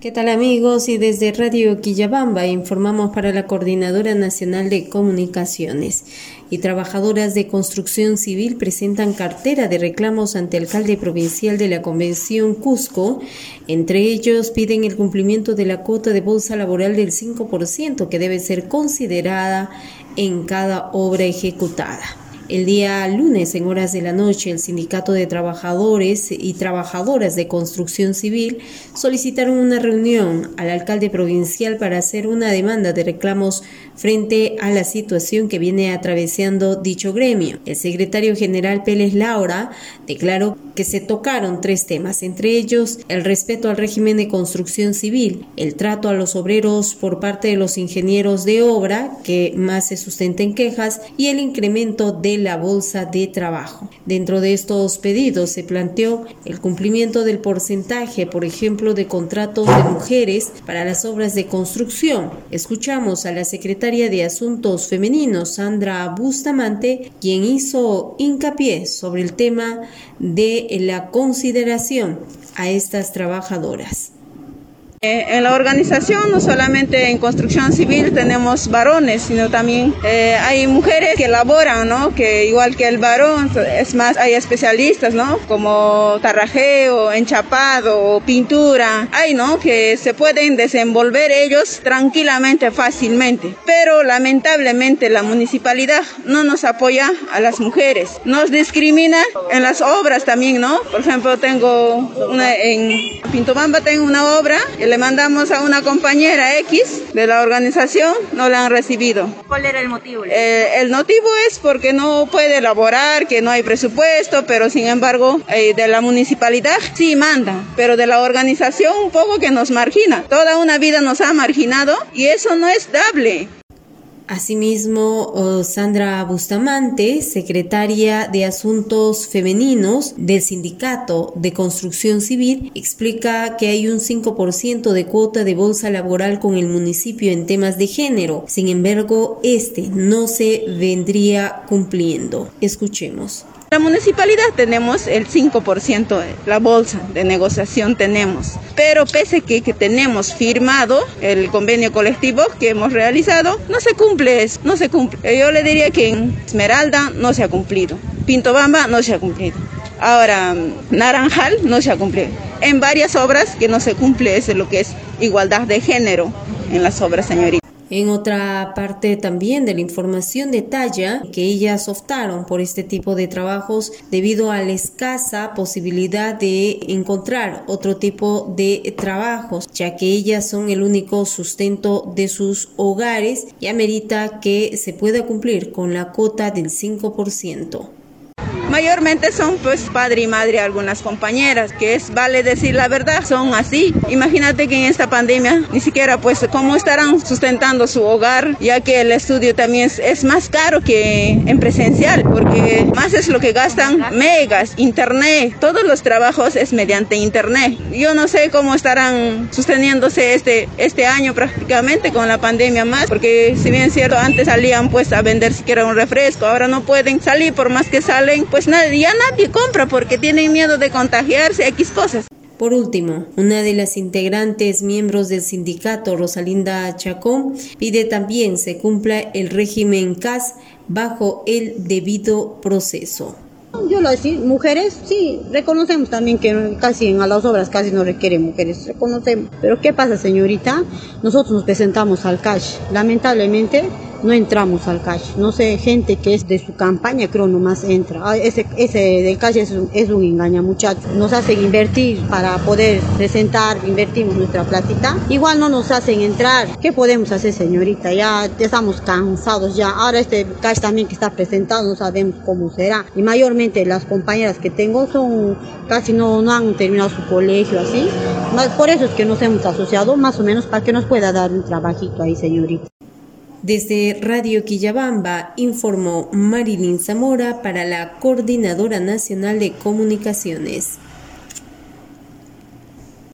¿Qué tal amigos? Y desde Radio Quillabamba informamos para la Coordinadora Nacional de Comunicaciones y trabajadoras de construcción civil presentan cartera de reclamos ante el alcalde provincial de la Convención Cusco. Entre ellos piden el cumplimiento de la cuota de bolsa laboral del 5% que debe ser considerada en cada obra ejecutada. El día lunes, en horas de la noche, el Sindicato de Trabajadores y Trabajadoras de Construcción Civil solicitaron una reunión al alcalde provincial para hacer una demanda de reclamos frente a la situación que viene atravesando dicho gremio. El secretario general Pérez Laura declaró que se tocaron tres temas, entre ellos el respeto al régimen de construcción civil, el trato a los obreros por parte de los ingenieros de obra, que más se sustenten quejas, y el incremento de la bolsa de trabajo. Dentro de estos pedidos se planteó el cumplimiento del porcentaje, por ejemplo, de contratos de mujeres para las obras de construcción. Escuchamos a la secretaria de Asuntos Femeninos, Sandra Bustamante, quien hizo hincapié sobre el tema de la consideración a estas trabajadoras. Eh, en la organización, no solamente en construcción civil tenemos varones, sino también eh, hay mujeres que laboran, ¿no? Que igual que el varón, es más, hay especialistas, ¿no? Como tarrajeo, enchapado, pintura, hay, ¿no? Que se pueden desenvolver ellos tranquilamente, fácilmente. Pero lamentablemente la municipalidad no nos apoya a las mujeres, nos discrimina en las obras también, ¿no? Por ejemplo, tengo en Pintobamba tengo una obra, le mandamos a una compañera X de la organización, no la han recibido. ¿Cuál era el motivo? Eh, el motivo es porque no puede elaborar, que no hay presupuesto, pero sin embargo eh, de la municipalidad sí manda, pero de la organización un poco que nos margina. Toda una vida nos ha marginado y eso no es dable. Asimismo, Sandra Bustamante, secretaria de Asuntos Femeninos del Sindicato de Construcción Civil, explica que hay un 5% de cuota de bolsa laboral con el municipio en temas de género. Sin embargo, este no se vendría cumpliendo. Escuchemos. La municipalidad tenemos el 5%, la bolsa de negociación tenemos, pero pese que, que tenemos firmado el convenio colectivo que hemos realizado, no se cumple eso, no se cumple. Yo le diría que en Esmeralda no se ha cumplido, Pintobamba no se ha cumplido. Ahora, Naranjal no se ha cumplido. En varias obras que no se cumple es lo que es igualdad de género en las obras, señorita. En otra parte también de la información detalla que ellas optaron por este tipo de trabajos debido a la escasa posibilidad de encontrar otro tipo de trabajos, ya que ellas son el único sustento de sus hogares y amerita que se pueda cumplir con la cuota del 5%. Mayormente son pues padre y madre algunas compañeras, que es vale decir la verdad, son así. Imagínate que en esta pandemia ni siquiera pues cómo estarán sustentando su hogar, ya que el estudio también es, más caro que en presencial, porque más es lo que gastan megas, internet, todos los trabajos es mediante internet. Yo no sé cómo estarán sosteniéndose este, este año prácticamente con la pandemia más, porque si bien es cierto, antes salían pues a vender siquiera un refresco, ahora no pueden salir, por más que salen, pues nadie, ya nadie compra porque tienen miedo de contagiarse, X cosas. Por último, una de las integrantes miembros del sindicato, Rosalinda Chacón, pide también se cumpla el régimen CAS bajo el debido proceso. Yo lo decía, mujeres, sí, reconocemos también que casi en las obras casi no requieren mujeres, reconocemos. Pero ¿qué pasa, señorita? Nosotros nos presentamos al cash. Lamentablemente, no entramos al cash. No sé, gente que es de su campaña creo nomás entra. Ah, ese, ese del cash es un, es un engaña muchachos. Nos hacen invertir para poder presentar, invertimos nuestra platita. Igual no nos hacen entrar. ¿Qué podemos hacer señorita? Ya, estamos cansados ya. Ahora este cash también que está presentado no sabemos cómo será. Y mayormente las compañeras que tengo son casi no, no han terminado su colegio así. Por eso es que nos hemos asociado más o menos para que nos pueda dar un trabajito ahí señorita. Desde Radio Quillabamba informó Marilyn Zamora para la Coordinadora Nacional de Comunicaciones.